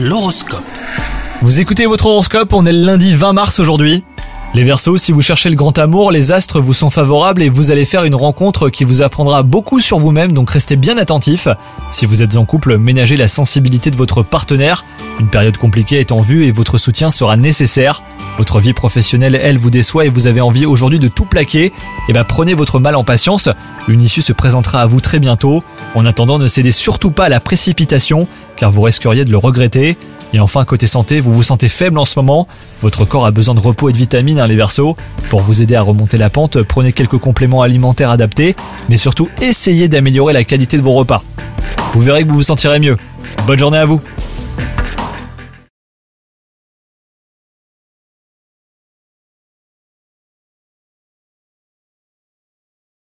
L'horoscope. Vous écoutez votre horoscope, on est le lundi 20 mars aujourd'hui. Les Verseaux, si vous cherchez le grand amour, les astres vous sont favorables et vous allez faire une rencontre qui vous apprendra beaucoup sur vous-même, donc restez bien attentifs. Si vous êtes en couple, ménagez la sensibilité de votre partenaire. Une période compliquée est en vue et votre soutien sera nécessaire. Votre vie professionnelle, elle, vous déçoit et vous avez envie aujourd'hui de tout plaquer. Et bah prenez votre mal en patience, une issue se présentera à vous très bientôt. En attendant, ne cédez surtout pas à la précipitation, car vous risqueriez de le regretter. Et enfin, côté santé, vous vous sentez faible en ce moment. Votre corps a besoin de repos et de vitamines, hein, les versos. Pour vous aider à remonter la pente, prenez quelques compléments alimentaires adaptés, mais surtout essayez d'améliorer la qualité de vos repas. Vous verrez que vous vous sentirez mieux. Bonne journée à vous